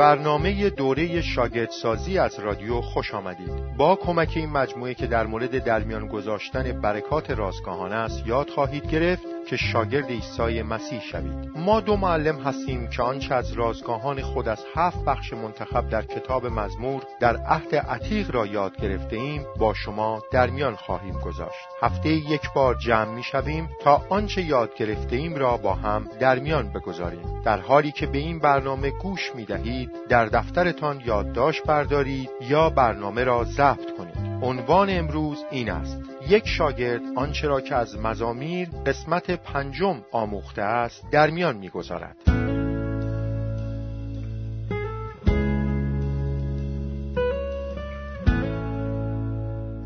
برنامه دوره شاگردسازی از رادیو خوش آمدید. با کمک این مجموعه که در مورد درمیان گذاشتن برکات رازگاهانه است یاد خواهید گرفت که شاگرد عیسی مسیح شوید. ما دو معلم هستیم که آنچه از رازگاهان خود از هفت بخش منتخب در کتاب مزمور در عهد عتیق را یاد گرفته ایم با شما درمیان خواهیم گذاشت. هفته یک بار جمع می شویم تا آنچه یاد گرفته ایم را با هم درمیان بگذاریم. در حالی که به این برنامه گوش می دهید در دفترتان یادداشت بردارید یا برنامه را ضبط کنید. عنوان امروز این است یک شاگرد آنچه را که از مزامیر قسمت پنجم آموخته است در میان می‌گذارد.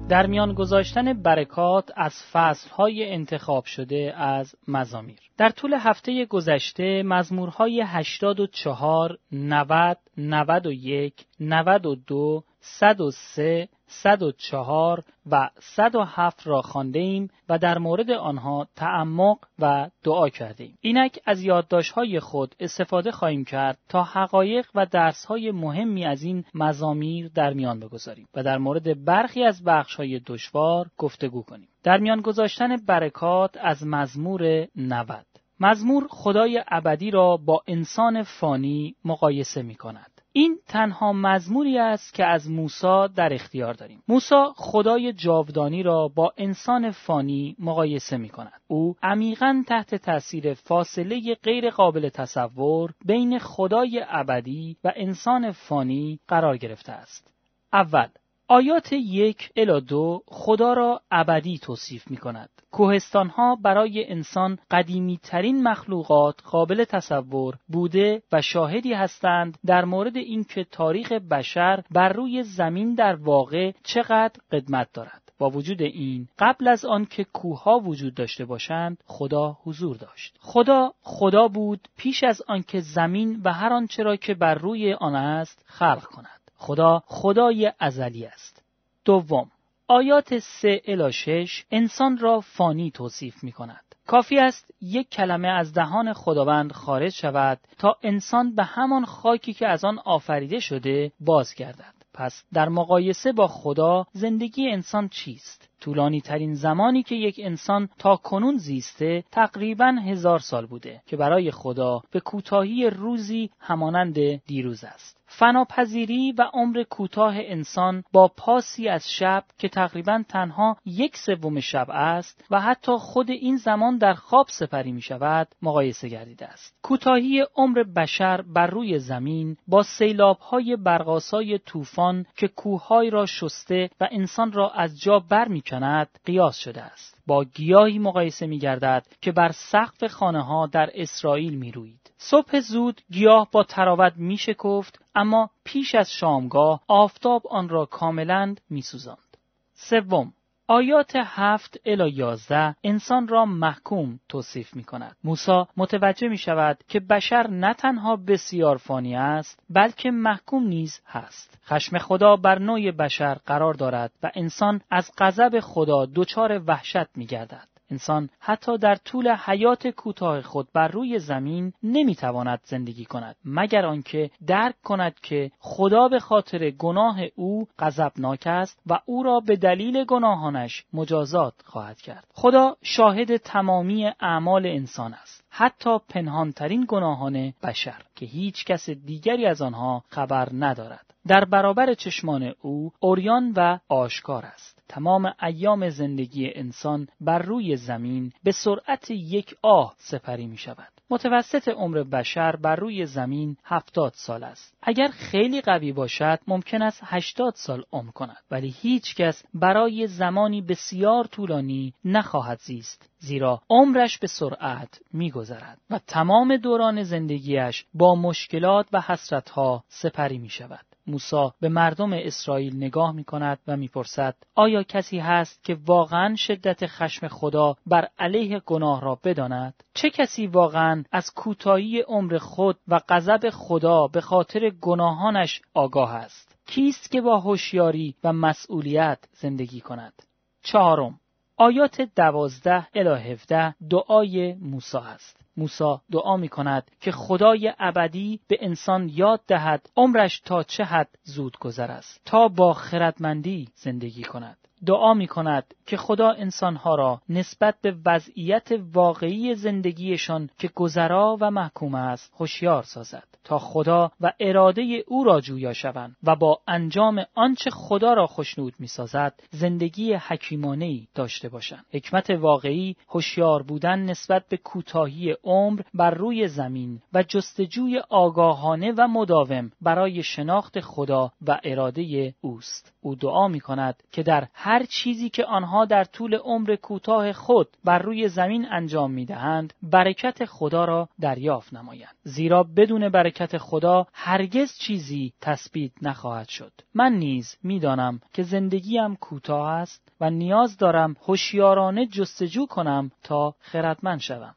در میان گذاشتن برکات از فصلهای انتخاب شده از مزامیر. در طول هفته گذشته مزمورهای 84, 90, 91, 92, 103, 104 و 107 را خانده ایم و در مورد آنها تعمق و دعا کردیم. اینک از یادداشت‌های خود استفاده خواهیم کرد تا حقایق و درس‌های مهمی از این مزامیر در میان بگذاریم و در مورد برخی از بخش‌های دشوار گفتگو کنیم. در میان گذاشتن برکات از مزمور 90 مزمور خدای ابدی را با انسان فانی مقایسه می کند. این تنها مزموری است که از موسی در اختیار داریم. موسی خدای جاودانی را با انسان فانی مقایسه می کند. او عمیقا تحت تاثیر فاصله غیر قابل تصور بین خدای ابدی و انسان فانی قرار گرفته است. اول آیات یک الا دو خدا را ابدی توصیف می کند. کوهستان ها برای انسان قدیمی ترین مخلوقات قابل تصور بوده و شاهدی هستند در مورد اینکه تاریخ بشر بر روی زمین در واقع چقدر قدمت دارد. با وجود این قبل از آن که کوهها وجود داشته باشند خدا حضور داشت خدا خدا بود پیش از آنکه زمین و هر آنچه را که بر روی آن است خلق کند خدا خدای ازلی است دوم آیات سه الا شش انسان را فانی توصیف می کند. کافی است یک کلمه از دهان خداوند خارج شود تا انسان به همان خاکی که از آن آفریده شده بازگردد. پس در مقایسه با خدا زندگی انسان چیست؟ طولانی ترین زمانی که یک انسان تا کنون زیسته تقریبا هزار سال بوده که برای خدا به کوتاهی روزی همانند دیروز است. فناپذیری و عمر کوتاه انسان با پاسی از شب که تقریبا تنها یک سوم شب است و حتی خود این زمان در خواب سپری می شود مقایسه گردیده است. کوتاهی عمر بشر بر روی زمین با سیلاب های برقاسای طوفان که کوههای را شسته و انسان را از جا بر می کند قیاس شده است. با گیاهی مقایسه می گردد که بر سقف خانه ها در اسرائیل می روید. صبح زود گیاه با تراوت می شکفت اما پیش از شامگاه آفتاب آن را کاملا می سوزند. سوم آیات هفت الا یازده انسان را محکوم توصیف می کند. موسا متوجه می شود که بشر نه تنها بسیار فانی است بلکه محکوم نیز هست. خشم خدا بر نوع بشر قرار دارد و انسان از غضب خدا دچار وحشت می گردد. انسان حتی در طول حیات کوتاه خود بر روی زمین نمی‌تواند زندگی کند مگر آنکه درک کند که خدا به خاطر گناه او غضبناک است و او را به دلیل گناهانش مجازات خواهد کرد. خدا شاهد تمامی اعمال انسان است حتی پنهانترین گناهان بشر که هیچ کس دیگری از آنها خبر ندارد. در برابر چشمان او اوریان و آشکار است. تمام ایام زندگی انسان بر روی زمین به سرعت یک آه سپری می شود. متوسط عمر بشر بر روی زمین هفتاد سال است. اگر خیلی قوی باشد ممکن است هشتاد سال عمر کند ولی هیچ کس برای زمانی بسیار طولانی نخواهد زیست زیرا عمرش به سرعت میگذرد و تمام دوران زندگیش با مشکلات و حسرتها سپری می شود. موسی به مردم اسرائیل نگاه می کند و می‌پرسد آیا کسی هست که واقعا شدت خشم خدا بر علیه گناه را بداند؟ چه کسی واقعا از کوتاهی عمر خود و غضب خدا به خاطر گناهانش آگاه است؟ کیست که با هوشیاری و مسئولیت زندگی کند؟ چهارم آیات دوازده الی هفده دعای موسی است. موسی دعا می کند که خدای ابدی به انسان یاد دهد عمرش تا چه حد زود گذر است تا با خردمندی زندگی کند. دعا می کند که خدا انسانها را نسبت به وضعیت واقعی زندگیشان که گذرا و محکوم است هوشیار سازد. تا خدا و اراده او را جویا شوند و با انجام آنچه خدا را خوشنود می سازد زندگی حکیمانه ای داشته باشند. حکمت واقعی هوشیار بودن نسبت به کوتاهی عمر بر روی زمین و جستجوی آگاهانه و مداوم برای شناخت خدا و اراده اوست. او دعا می کند که در هر چیزی که آنها در طول عمر کوتاه خود بر روی زمین انجام می دهند برکت خدا را دریافت نمایند. زیرا بدون برکت خدا هرگز چیزی تثبیت نخواهد شد. من نیز می‌دانم که زندگیم کوتاه است و نیاز دارم هوشیارانه جستجو کنم تا خردمند شوم.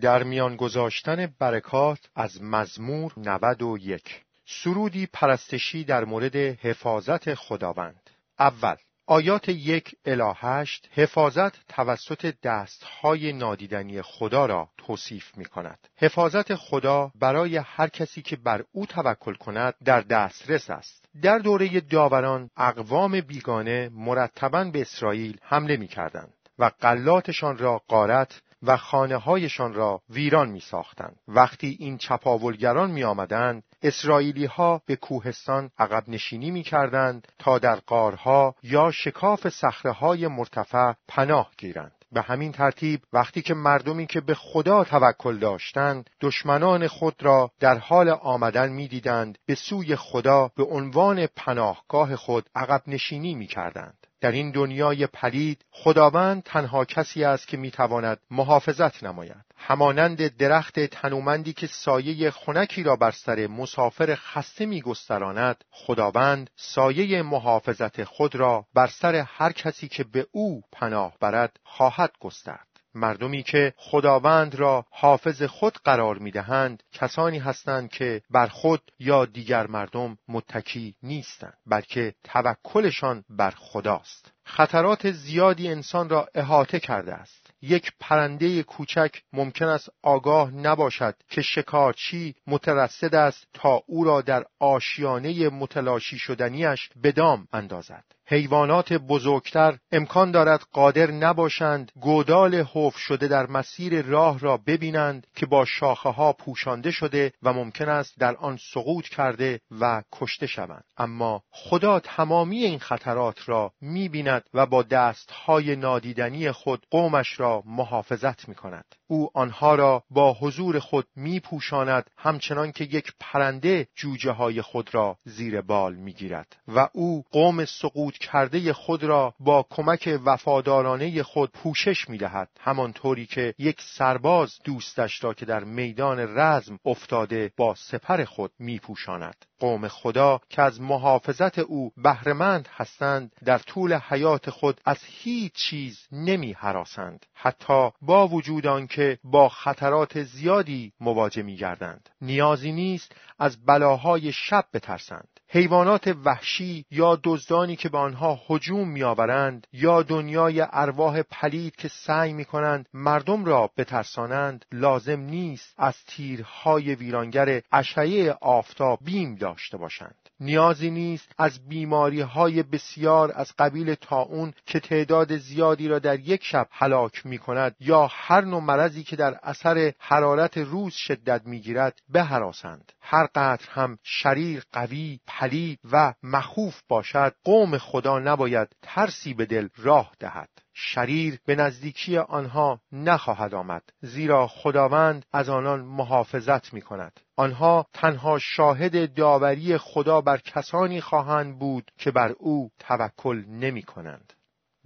در میان گذاشتن برکات از مزمور 91 سرودی پرستشی در مورد حفاظت خداوند. اول آیات یک الی هشت حفاظت توسط دستهای نادیدنی خدا را توصیف می کند. حفاظت خدا برای هر کسی که بر او توکل کند در دسترس است. در دوره داوران اقوام بیگانه مرتبا به اسرائیل حمله می کردند و قلاتشان را قارت و خانه هایشان را ویران می ساختند. وقتی این چپاولگران می آمدند اسرائیلی ها به کوهستان عقب نشینی می کردند تا در قارها یا شکاف صخره های مرتفع پناه گیرند. به همین ترتیب وقتی که مردمی که به خدا توکل داشتند دشمنان خود را در حال آمدن می‌دیدند به سوی خدا به عنوان پناهگاه خود عقب نشینی می کردند. در این دنیای پلید خداوند تنها کسی است که می‌تواند محافظت نماید. همانند درخت تنومندی که سایه خنکی را بر سر مسافر خسته میگستراند خداوند سایه محافظت خود را بر سر هر کسی که به او پناه برد خواهد گسترد. مردمی که خداوند را حافظ خود قرار می‌دهند کسانی هستند که بر خود یا دیگر مردم متکی نیستند بلکه توکلشان بر خداست. خطرات زیادی انسان را احاطه کرده است. یک پرنده کوچک ممکن است آگاه نباشد که شکارچی مترصد است تا او را در آشیانه متلاشی شدنیش به دام اندازد. حیوانات بزرگتر امکان دارد قادر نباشند گودال حف شده در مسیر راه را ببینند که با شاخه ها پوشانده شده و ممکن است در آن سقوط کرده و کشته شوند اما خدا تمامی این خطرات را می‌بیند و با دستهای نادیدنی خود قومش را محافظت می کند. او آنها را با حضور خود می پوشاند همچنان که یک پرنده جوجه های خود را زیر بال می گیرد و او قوم سقوط کرده خود را با کمک وفادارانه خود پوشش می دهد همانطوری که یک سرباز دوستش را که در میدان رزم افتاده با سپر خود می پوشاند. قوم خدا که از محافظت او بهرهمند هستند در طول حیات خود از هیچ چیز نمی حراسند حتی با وجود آنکه با خطرات زیادی مواجه می گردند نیازی نیست از بلاهای شب بترسند. حیوانات وحشی یا دزدانی که به آنها هجوم میآورند یا دنیای ارواح پلید که سعی می کنند مردم را بترسانند لازم نیست از تیرهای ویرانگر اشعه آفتاب بیم داشته باشند. نیازی نیست از بیماری های بسیار از قبیل تاون که تعداد زیادی را در یک شب هلاک می کند یا هر نوع مرضی که در اثر حرارت روز شدت می گیرد بهراسند. هر قدر هم شریر قوی پلید و مخوف باشد قوم خدا نباید ترسی به دل راه دهد. شریر به نزدیکی آنها نخواهد آمد زیرا خداوند از آنان محافظت می کند آنها تنها شاهد داوری خدا بر کسانی خواهند بود که بر او توکل نمی کنند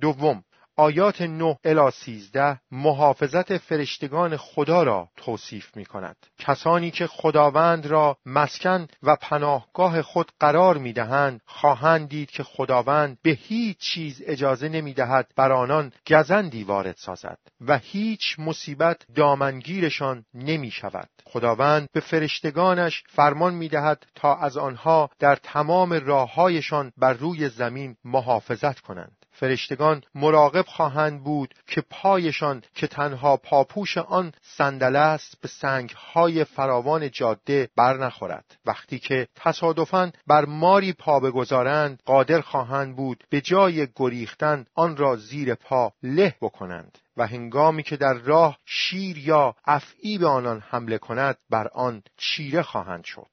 دوم آیات 9 الی 13 محافظت فرشتگان خدا را توصیف می کند. کسانی که خداوند را مسکن و پناهگاه خود قرار می دهند خواهند دید که خداوند به هیچ چیز اجازه نمی دهد بر آنان گزندی وارد سازد و هیچ مصیبت دامنگیرشان نمی شود. خداوند به فرشتگانش فرمان می دهد تا از آنها در تمام راههایشان بر روی زمین محافظت کنند. فرشتگان مراقب خواهند بود که پایشان که تنها پاپوش آن صندل است به سنگهای فراوان جاده برنخورد وقتی که تصادفاً بر ماری پا بگذارند قادر خواهند بود به جای گریختن آن را زیر پا له بکنند و هنگامی که در راه شیر یا افعی به آنان حمله کند بر آن چیره خواهند شد.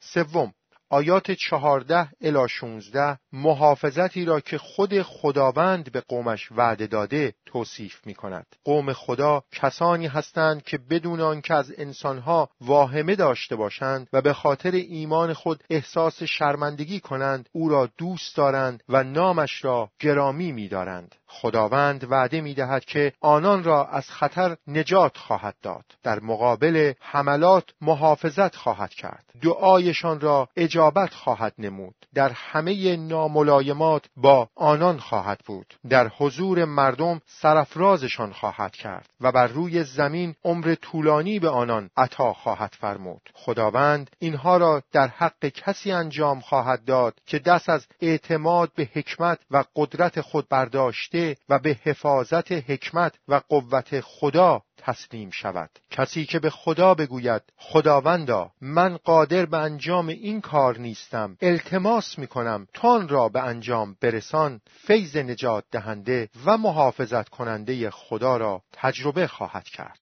سوم آیات چهارده الا شونزده محافظتی را که خود خداوند به قومش وعده داده توصیف می کند. قوم خدا کسانی هستند که بدون آنکه از انسانها واهمه داشته باشند و به خاطر ایمان خود احساس شرمندگی کنند او را دوست دارند و نامش را گرامی می دارند. خداوند وعده می دهد که آنان را از خطر نجات خواهد داد. در مقابل حملات محافظت خواهد کرد. دعایشان را اجابت خواهد نمود. در همه ناملایمات با آنان خواهد بود. در حضور مردم سرفرازشان خواهد کرد و بر روی زمین عمر طولانی به آنان عطا خواهد فرمود. خداوند اینها را در حق کسی انجام خواهد داد که دست از اعتماد به حکمت و قدرت خود برداشته و به حفاظت حکمت و قوت خدا تسلیم شود. کسی که به خدا بگوید خداوندا من قادر به انجام این کار نیستم التماس می کنم تان را به انجام برسان فیض نجات دهنده و محافظت کننده خدا را تجربه خواهد کرد.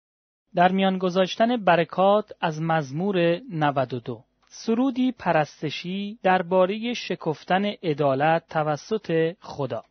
در میان گذاشتن برکات از مزمور 92 سرودی پرستشی درباره شکفتن عدالت توسط خدا.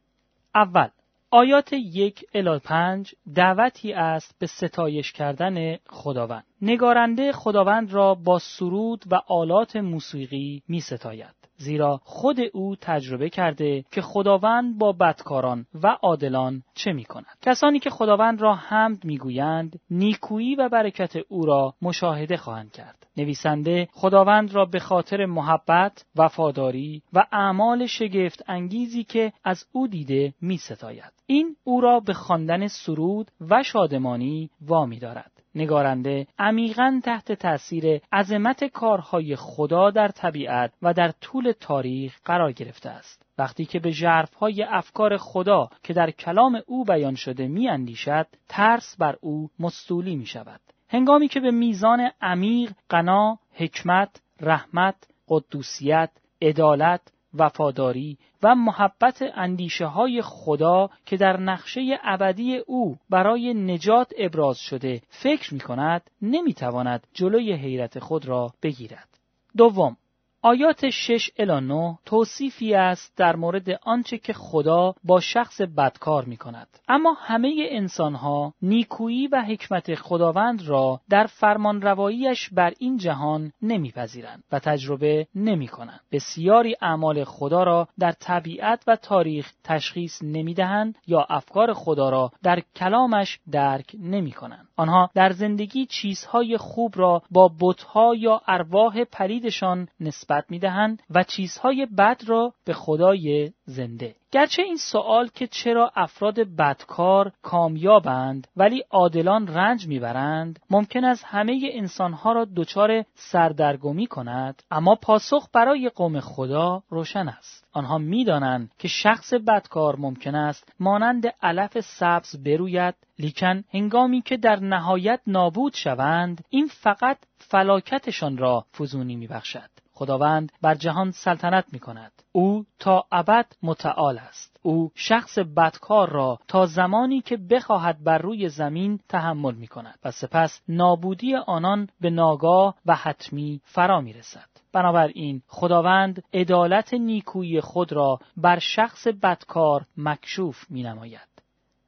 اول آیات یک الی پنج دعوتی است به ستایش کردن خداوند. نگارنده خداوند را با سرود و آلات موسیقی می ستاید. زیرا خود او تجربه کرده که خداوند با بدکاران و عادلان چه می کند. کسانی که خداوند را حمد می گویند نیکویی و برکت او را مشاهده خواهند کرد. نویسنده خداوند را به خاطر محبت، وفاداری و اعمال شگفت انگیزی که از او دیده می ستاید. این او را به خواندن سرود و شادمانی وامی دارد. نگارنده عمیقا تحت تأثیر عظمت کارهای خدا در طبیعت و در طول تاریخ قرار گرفته است. وقتی که به ژرفهای افکار خدا که در کلام او بیان شده می اندیشد، ترس بر او مستولی می شود. هنگامی که به میزان عمیق، قنا، حکمت، رحمت، قدوسیت، عدالت، وفاداری و محبت اندیشه های خدا که در نقشه ابدی او برای نجات ابراز شده فکر می کند نمی تواند جلوی حیرت خود را بگیرد. دوم آیات 6 الی 9 توصیفی است در مورد آنچه که خدا با شخص بدکار می کند. اما همه انسانها نیکویی و حکمت خداوند را در فرمان رواییش بر این جهان نمیپذیرند و تجربه نمی کنند. بسیاری اعمال خدا را در طبیعت و تاریخ تشخیص نمی دهند یا افکار خدا را در کلامش درک نمی کنند. آنها در زندگی چیزهای خوب را با بتها یا ارواح پلیدشان نسبت نسبت می‌دهند و چیزهای بد را به خدای زنده. گرچه این سوال که چرا افراد بدکار کامیابند ولی عادلان رنج می‌برند ممکن است همه انسانها را دچار سردرگمی کند اما پاسخ برای قوم خدا روشن است. آنها می‌دانند که شخص بدکار ممکن است مانند علف سبز بروید لیکن هنگامی که در نهایت نابود شوند این فقط فلاکتشان را فزونی میبخشد. خداوند بر جهان سلطنت می کند. او تا ابد متعال است. او شخص بدکار را تا زمانی که بخواهد بر روی زمین تحمل می کند و سپس نابودی آنان به ناگاه و حتمی فرا می رسد. بنابراین خداوند عدالت نیکویی خود را بر شخص بدکار مکشوف می نماید.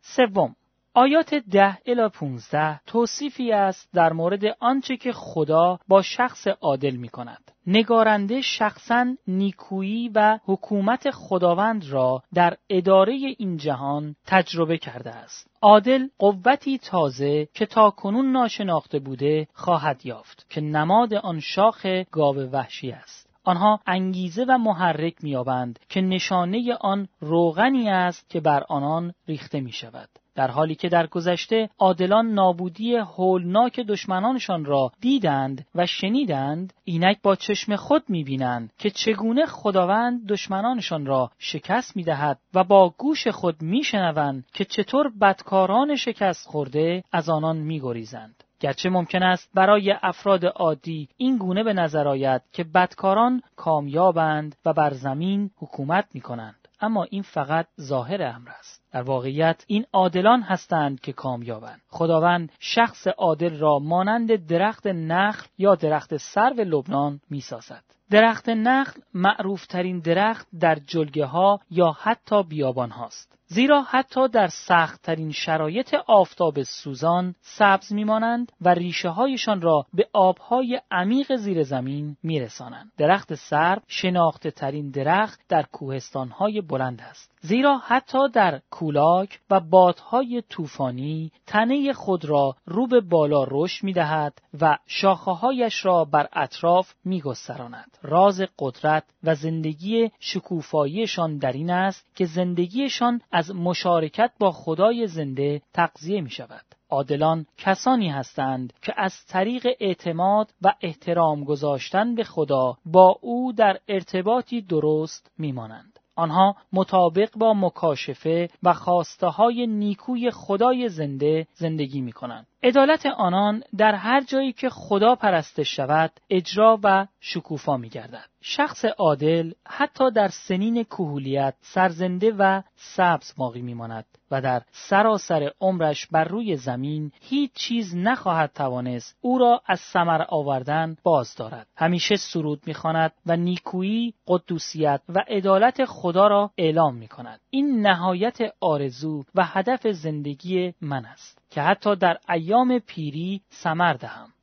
سوم آیات ده الی 15 توصیفی است در مورد آنچه که خدا با شخص عادل می کند. نگارنده شخصا نیکویی و حکومت خداوند را در اداره این جهان تجربه کرده است. عادل قوتی تازه که تا کنون ناشناخته بوده خواهد یافت که نماد آن شاخ گاو وحشی است. آنها انگیزه و محرک میابند که نشانه آن روغنی است که بر آنان ریخته می شود. در حالی که در گذشته عادلان نابودی هولناک دشمنانشان را دیدند و شنیدند اینک با چشم خود می‌بینند که چگونه خداوند دشمنانشان را شکست می‌دهد و با گوش خود میشنوند که چطور بدکاران شکست خورده از آنان میگریزند گرچه ممکن است برای افراد عادی این گونه به نظر آید که بدکاران کامیابند و بر زمین حکومت می کنند. اما این فقط ظاهر امر است در واقعیت این عادلان هستند که کامیابند خداوند شخص عادل را مانند درخت نخل یا درخت سرو لبنان می‌سازد درخت نخل معروفترین درخت در جلگه ها یا حتی بیابان هاست زیرا حتی در سختترین شرایط آفتاب سوزان سبز میمانند و ریشه هایشان را به آبهای عمیق زیر زمین میرسانند. درخت سرب شناخته ترین درخت در کوهستان های بلند است. زیرا حتی در کولاک و بادهای طوفانی تنه خود را رو به بالا رشد می دهد و شاخههایش را بر اطراف می گستراند. راز قدرت و زندگی شکوفاییشان در این است که زندگیشان از مشارکت با خدای زنده تقضیه می شود. عادلان کسانی هستند که از طریق اعتماد و احترام گذاشتن به خدا با او در ارتباطی درست میمانند. آنها مطابق با مکاشفه و خواسته های نیکوی خدای زنده زندگی می کنند. عدالت آنان در هر جایی که خدا پرستش شود اجرا و شکوفا می گردد. شخص عادل حتی در سنین کهولیت سرزنده و سبز باقی می ماند و در سراسر عمرش بر روی زمین هیچ چیز نخواهد توانست او را از ثمر آوردن باز دارد. همیشه سرود می‌خواند و نیکویی، قدوسیت و عدالت خدا را اعلام می کند. این نهایت آرزو و هدف زندگی من است که حتی در ایام پیری سمر دهم.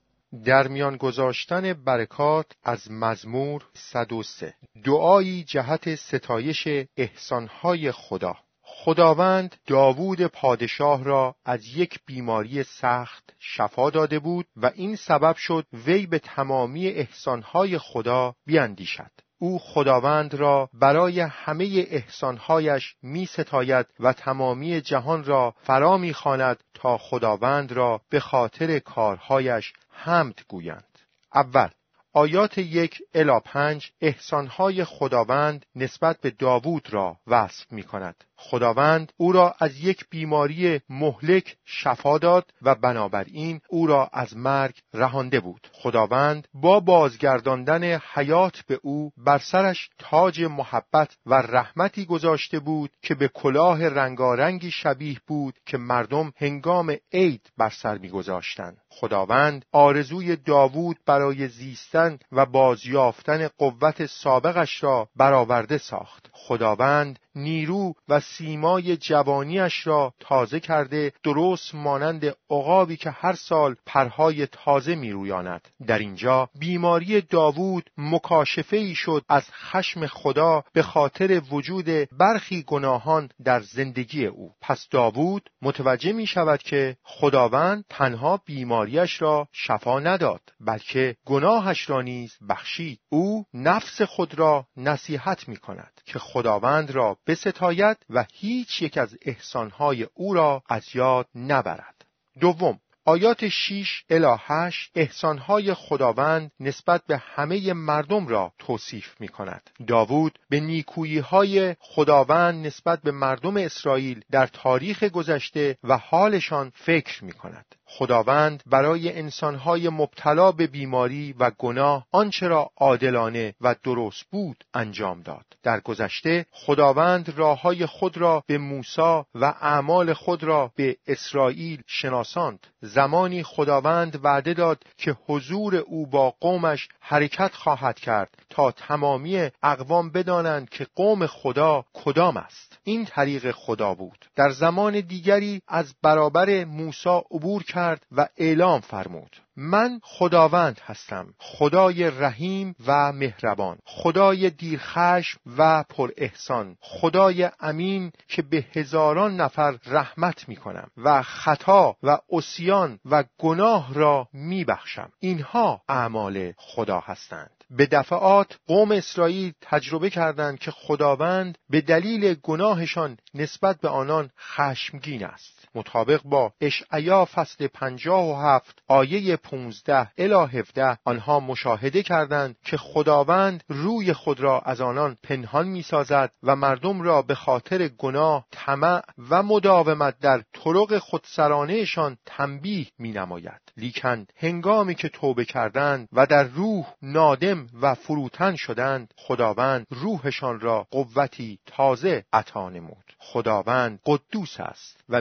در میان گذاشتن برکات از مزمور 103 دعایی جهت ستایش احسانهای خدا. خداوند داوود پادشاه را از یک بیماری سخت شفا داده بود و این سبب شد وی به تمامی احسانهای خدا بیاندیشد او خداوند را برای همه احسانهایش می ستاید و تمامی جهان را فرا می خاند تا خداوند را به خاطر کارهایش حمد گویند. اول آیات یک الا پنج احسانهای خداوند نسبت به داوود را وصف می کند. خداوند او را از یک بیماری مهلک شفا داد و بنابراین او را از مرگ رهانده بود خداوند با بازگرداندن حیات به او بر سرش تاج محبت و رحمتی گذاشته بود که به کلاه رنگارنگی شبیه بود که مردم هنگام عید بر سر میگذاشتند خداوند آرزوی داوود برای زیستن و بازیافتن قوت سابقش را برآورده ساخت. خداوند نیرو و سیمای جوانیش را تازه کرده درست مانند عقابی که هر سال پرهای تازه می رویاند. در اینجا بیماری داوود مکاشفه ای شد از خشم خدا به خاطر وجود برخی گناهان در زندگی او. پس داوود متوجه می شود که خداوند تنها بیماریش را شفا نداد بلکه گناهش را نیز بخشید. او نفس خود را نصیحت می کند که خداوند را بستاید و هیچ یک از احسانهای او را از یاد نبرد. دوم آیات 6 الی 8 احسانهای خداوند نسبت به همه مردم را توصیف می کند. داوود به نیکویی های خداوند نسبت به مردم اسرائیل در تاریخ گذشته و حالشان فکر می کند. خداوند برای انسانهای مبتلا به بیماری و گناه آنچه را عادلانه و درست بود انجام داد. در گذشته خداوند راه خود را به موسی و اعمال خود را به اسرائیل شناساند. زمانی خداوند وعده داد که حضور او با قومش حرکت خواهد کرد تا تمامی اقوام بدانند که قوم خدا کدام است. این طریق خدا بود. در زمان دیگری از برابر موسی عبور کرد و اعلام فرمود. من خداوند هستم. خدای رحیم و مهربان. خدای دیرخشم و پر احسان. خدای امین که به هزاران نفر رحمت می کنم و خطا و اسیان و گناه را می بخشم اینها اعمال خدا هستند. به دفعات قوم اسرائیل تجربه کردند که خداوند به دلیل گناهشان نسبت به آنان خشمگین است. مطابق با اشعیا فصل پنجاه و هفت آیه پونزده الی هفده آنها مشاهده کردند که خداوند روی خود را از آنان پنهان می سازد و مردم را به خاطر گناه طمع و مداومت در طرق خودسرانهشان تنبیه می نماید لیکن هنگامی که توبه کردند و در روح نادم و فروتن شدند خداوند روحشان را قوتی تازه عطا نمود. خداوند قدوس است و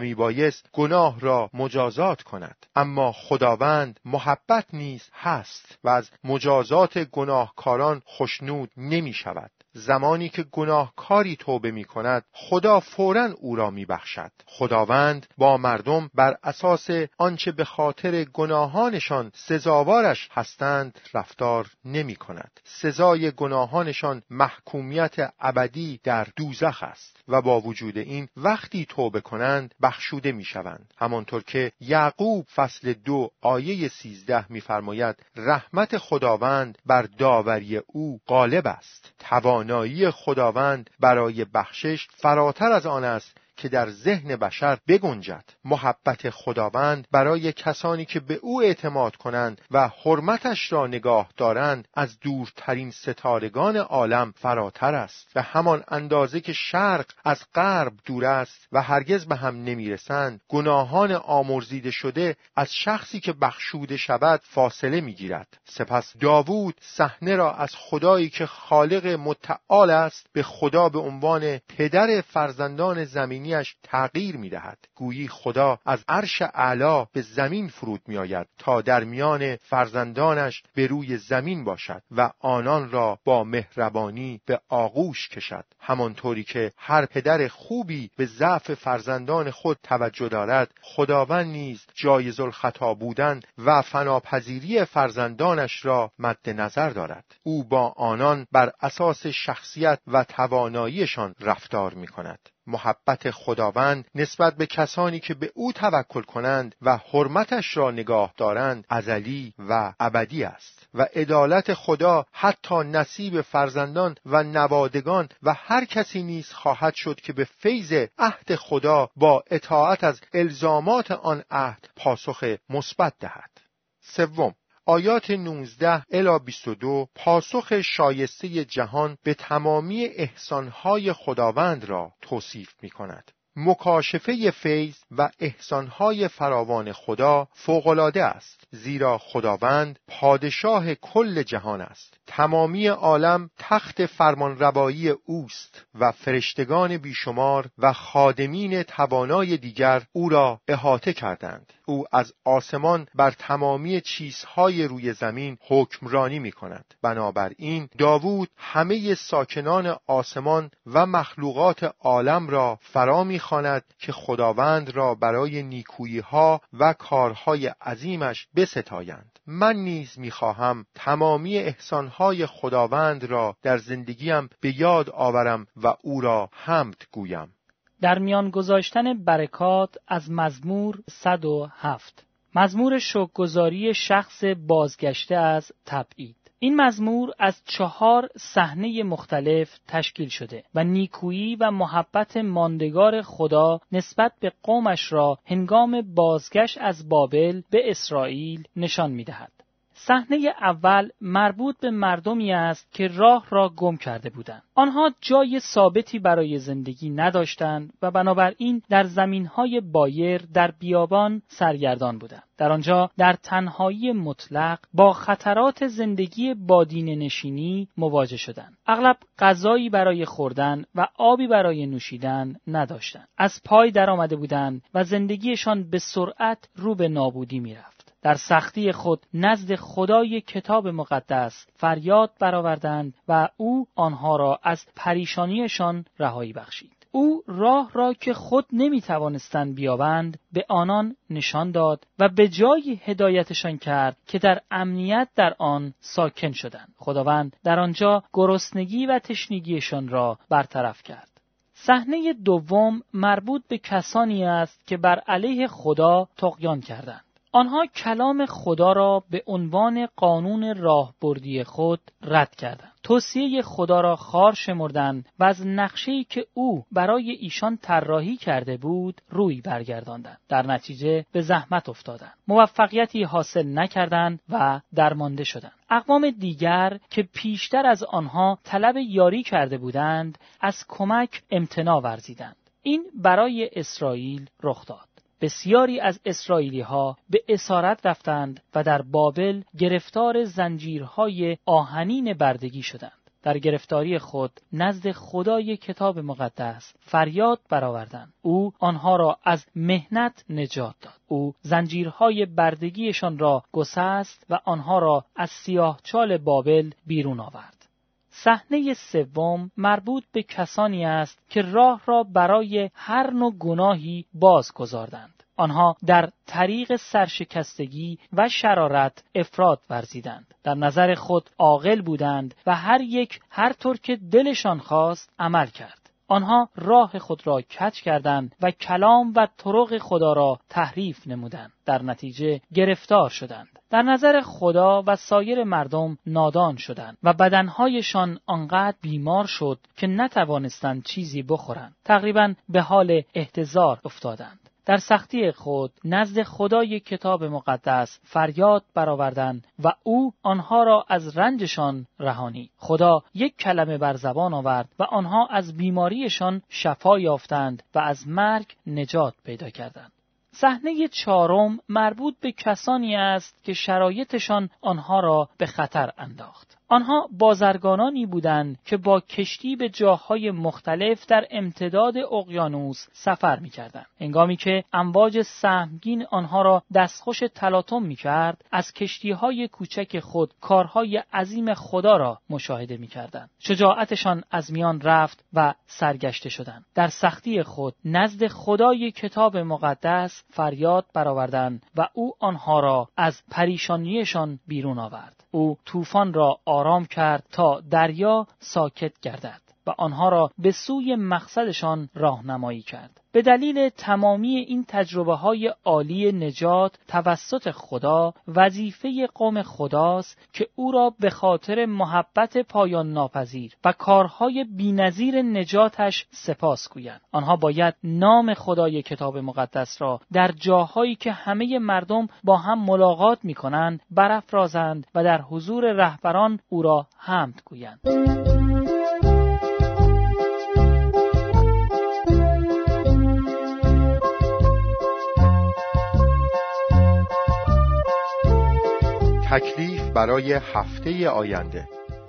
گناه را مجازات کند. اما خداوند محبت نیز هست و از مجازات گناهکاران خشنود نمی شود زمانی که گناهکاری توبه می کند خدا فورا او را می بخشد. خداوند با مردم بر اساس آنچه به خاطر گناهانشان سزاوارش هستند رفتار نمی کند. سزای گناهانشان محکومیت ابدی در دوزخ است و با وجود این وقتی توبه کنند بخشوده می شوند. همانطور که یعقوب فصل دو آیه سیزده میفرماید رحمت خداوند بر داوری او غالب است. توان توانایی خداوند برای بخشش فراتر از آن است که در ذهن بشر بگنجد. محبت خداوند برای کسانی که به او اعتماد کنند و حرمتش را نگاه دارند از دورترین ستارگان عالم فراتر است و همان اندازه که شرق از غرب دور است و هرگز به هم نمی‌رسند گناهان آمرزیده شده از شخصی که بخشوده شود فاصله می‌گیرد. سپس داوود صحنه را از خدایی که خالق متعال است به خدا به عنوان پدر فرزندان زمین تغییر می دهد. گویی خدا از عرش اعلا به زمین فرود می آید تا در میان فرزندانش به روی زمین باشد و آنان را با مهربانی به آغوش کشد. همانطوری که هر پدر خوبی به ضعف فرزندان خود توجه دارد خداوند نیز جایز الخطا بودن و فناپذیری فرزندانش را مد نظر دارد. او با آنان بر اساس شخصیت و تواناییشان رفتار می کند محبت خداوند نسبت به کسانی که به او توکل کنند و حرمتش را نگاه دارند ازلی و ابدی است. و عدالت خدا حتی نصیب فرزندان و نوادگان و هر کسی نیز خواهد شد که به فیض عهد خدا با اطاعت از الزامات آن عهد پاسخ مثبت دهد. سوم آیات 19 الی 22 پاسخ شایسته جهان به تمامی احسانهای خداوند را توصیف می کند. مکاشفه فیض و احسانهای فراوان خدا فوقالعاده است زیرا خداوند پادشاه کل جهان است. تمامی عالم تخت فرمانروایی اوست و فرشتگان بیشمار و خادمین توانای دیگر او را احاطه کردند. او از آسمان بر تمامی چیزهای روی زمین حکمرانی می کند بنابراین داوود همه ساکنان آسمان و مخلوقات عالم را فرا می‌خواند که خداوند را برای نیکویی ها و کارهای عظیمش بستایند. من نیز می‌خواهم تمامی احسانهای خداوند را در زندگیم به یاد آورم و او را حمد گویم. در میان گذاشتن برکات از مزمور 107 مزمور شکرگزاری شخص بازگشته از تبعید. این مزمور از چهار صحنه مختلف تشکیل شده و نیکویی و محبت ماندگار خدا نسبت به قومش را هنگام بازگشت از بابل به اسرائیل نشان می دهد. صحنه اول مربوط به مردمی است که راه را گم کرده بودند. آنها جای ثابتی برای زندگی نداشتند و بنابراین در زمینهای بایر در بیابان سرگردان بودند. در آنجا در تنهایی مطلق با خطرات زندگی بادین نشینی مواجه شدند. اغلب غذایی برای خوردن و آبی برای نوشیدن نداشتند. از پای درآمده بودند و زندگیشان به سرعت رو به نابودی می‌رفت. در سختی خود نزد خدای کتاب مقدس فریاد برآوردند و او آنها را از پریشانیشان رهایی بخشید. او راه را که خود نمی توانستند بیابند به آنان نشان داد و به جایی هدایتشان کرد که در امنیت در آن ساکن شدند. خداوند در آنجا گرسنگی و تشنگیشان را برطرف کرد. صحنه دوم مربوط به کسانی است که بر علیه خدا تقیان کردند. آنها کلام خدا را به عنوان قانون راهبردی خود رد کردند. توصیه خدا را خار شمردند و از نقشه‌ای که او برای ایشان طراحی کرده بود روی برگرداندند. در نتیجه به زحمت افتادند. موفقیتی حاصل نکردند و درمانده شدند. اقوام دیگر که پیشتر از آنها طلب یاری کرده بودند از کمک امتنا ورزیدند. این برای اسرائیل رخ داد. بسیاری از اسرائیلی ها به اسارت رفتند و در بابل گرفتار زنجیرهای آهنین بردگی شدند. در گرفتاری خود نزد خدای کتاب مقدس فریاد برآوردند. او آنها را از مهنت نجات داد. او زنجیرهای بردگیشان را گسست و آنها را از سیاهچال بابل بیرون آورد. صحنه سوم مربوط به کسانی است که راه را برای هر نوع گناهی باز گذاردند آنها در طریق سرشکستگی و شرارت افراد ورزیدند. در نظر خود عاقل بودند و هر یک هر طور که دلشان خواست عمل کرد. آنها راه خود را کج کردند و کلام و طرق خدا را تحریف نمودند. در نتیجه گرفتار شدند. در نظر خدا و سایر مردم نادان شدند و بدنهایشان آنقدر بیمار شد که نتوانستند چیزی بخورند. تقریبا به حال احتضار افتادند. در سختی خود نزد خدای کتاب مقدس فریاد برآوردند و او آنها را از رنجشان رهانی خدا یک کلمه بر زبان آورد و آنها از بیماریشان شفا یافتند و از مرگ نجات پیدا کردند صحنه چهارم مربوط به کسانی است که شرایطشان آنها را به خطر انداخت. آنها بازرگانانی بودند که با کشتی به جاهای مختلف در امتداد اقیانوس سفر می‌کردند. هنگامی که امواج سهمگین آنها را دستخوش تلاطم می‌کرد، از کشتیهای کوچک خود کارهای عظیم خدا را مشاهده می‌کردند. شجاعتشان از میان رفت و سرگشته شدند. در سختی خود نزد خدای کتاب مقدس فریاد برآوردند و او آنها را از پریشانیشان بیرون آورد. او طوفان را آرام کرد تا دریا ساکت گردد. و آنها را به سوی مقصدشان راهنمایی کرد. به دلیل تمامی این تجربه های عالی نجات توسط خدا وظیفه قوم خداست که او را به خاطر محبت پایان ناپذیر و کارهای بینظیر نجاتش سپاس گویند آنها باید نام خدای کتاب مقدس را در جاهایی که همه مردم با هم ملاقات می کنند برافرازند و در حضور رهبران او را حمد گویند تکلیف برای هفته آینده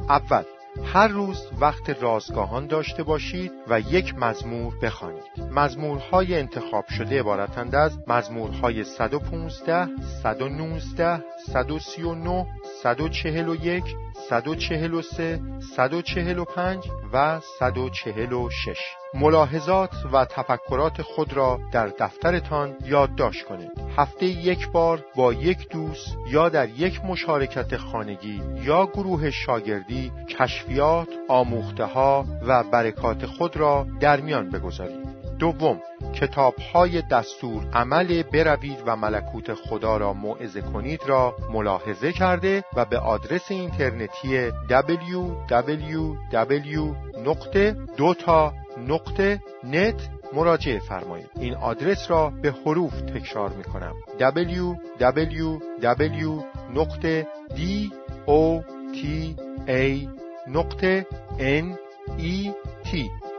اول هر روز وقت رازگاهان داشته باشید و یک مزمور بخوانید. مزمورهای انتخاب شده عبارتند از مزمورهای 115, 119, 139, 141, 143, 145 و 146 ملاحظات و تفکرات خود را در دفترتان یادداشت کنید. هفته یک بار با یک دوست یا در یک مشارکت خانگی یا گروه شاگردی کشفیات، آموخته و برکات خود را در میان بگذارید. دوم کتاب های دستور عمل بروید و ملکوت خدا را موعظه کنید را ملاحظه کرده و به آدرس اینترنتی www.dota.net مراجعه فرمایید. این آدرس را به حروف تکرار می کنم www.dota.net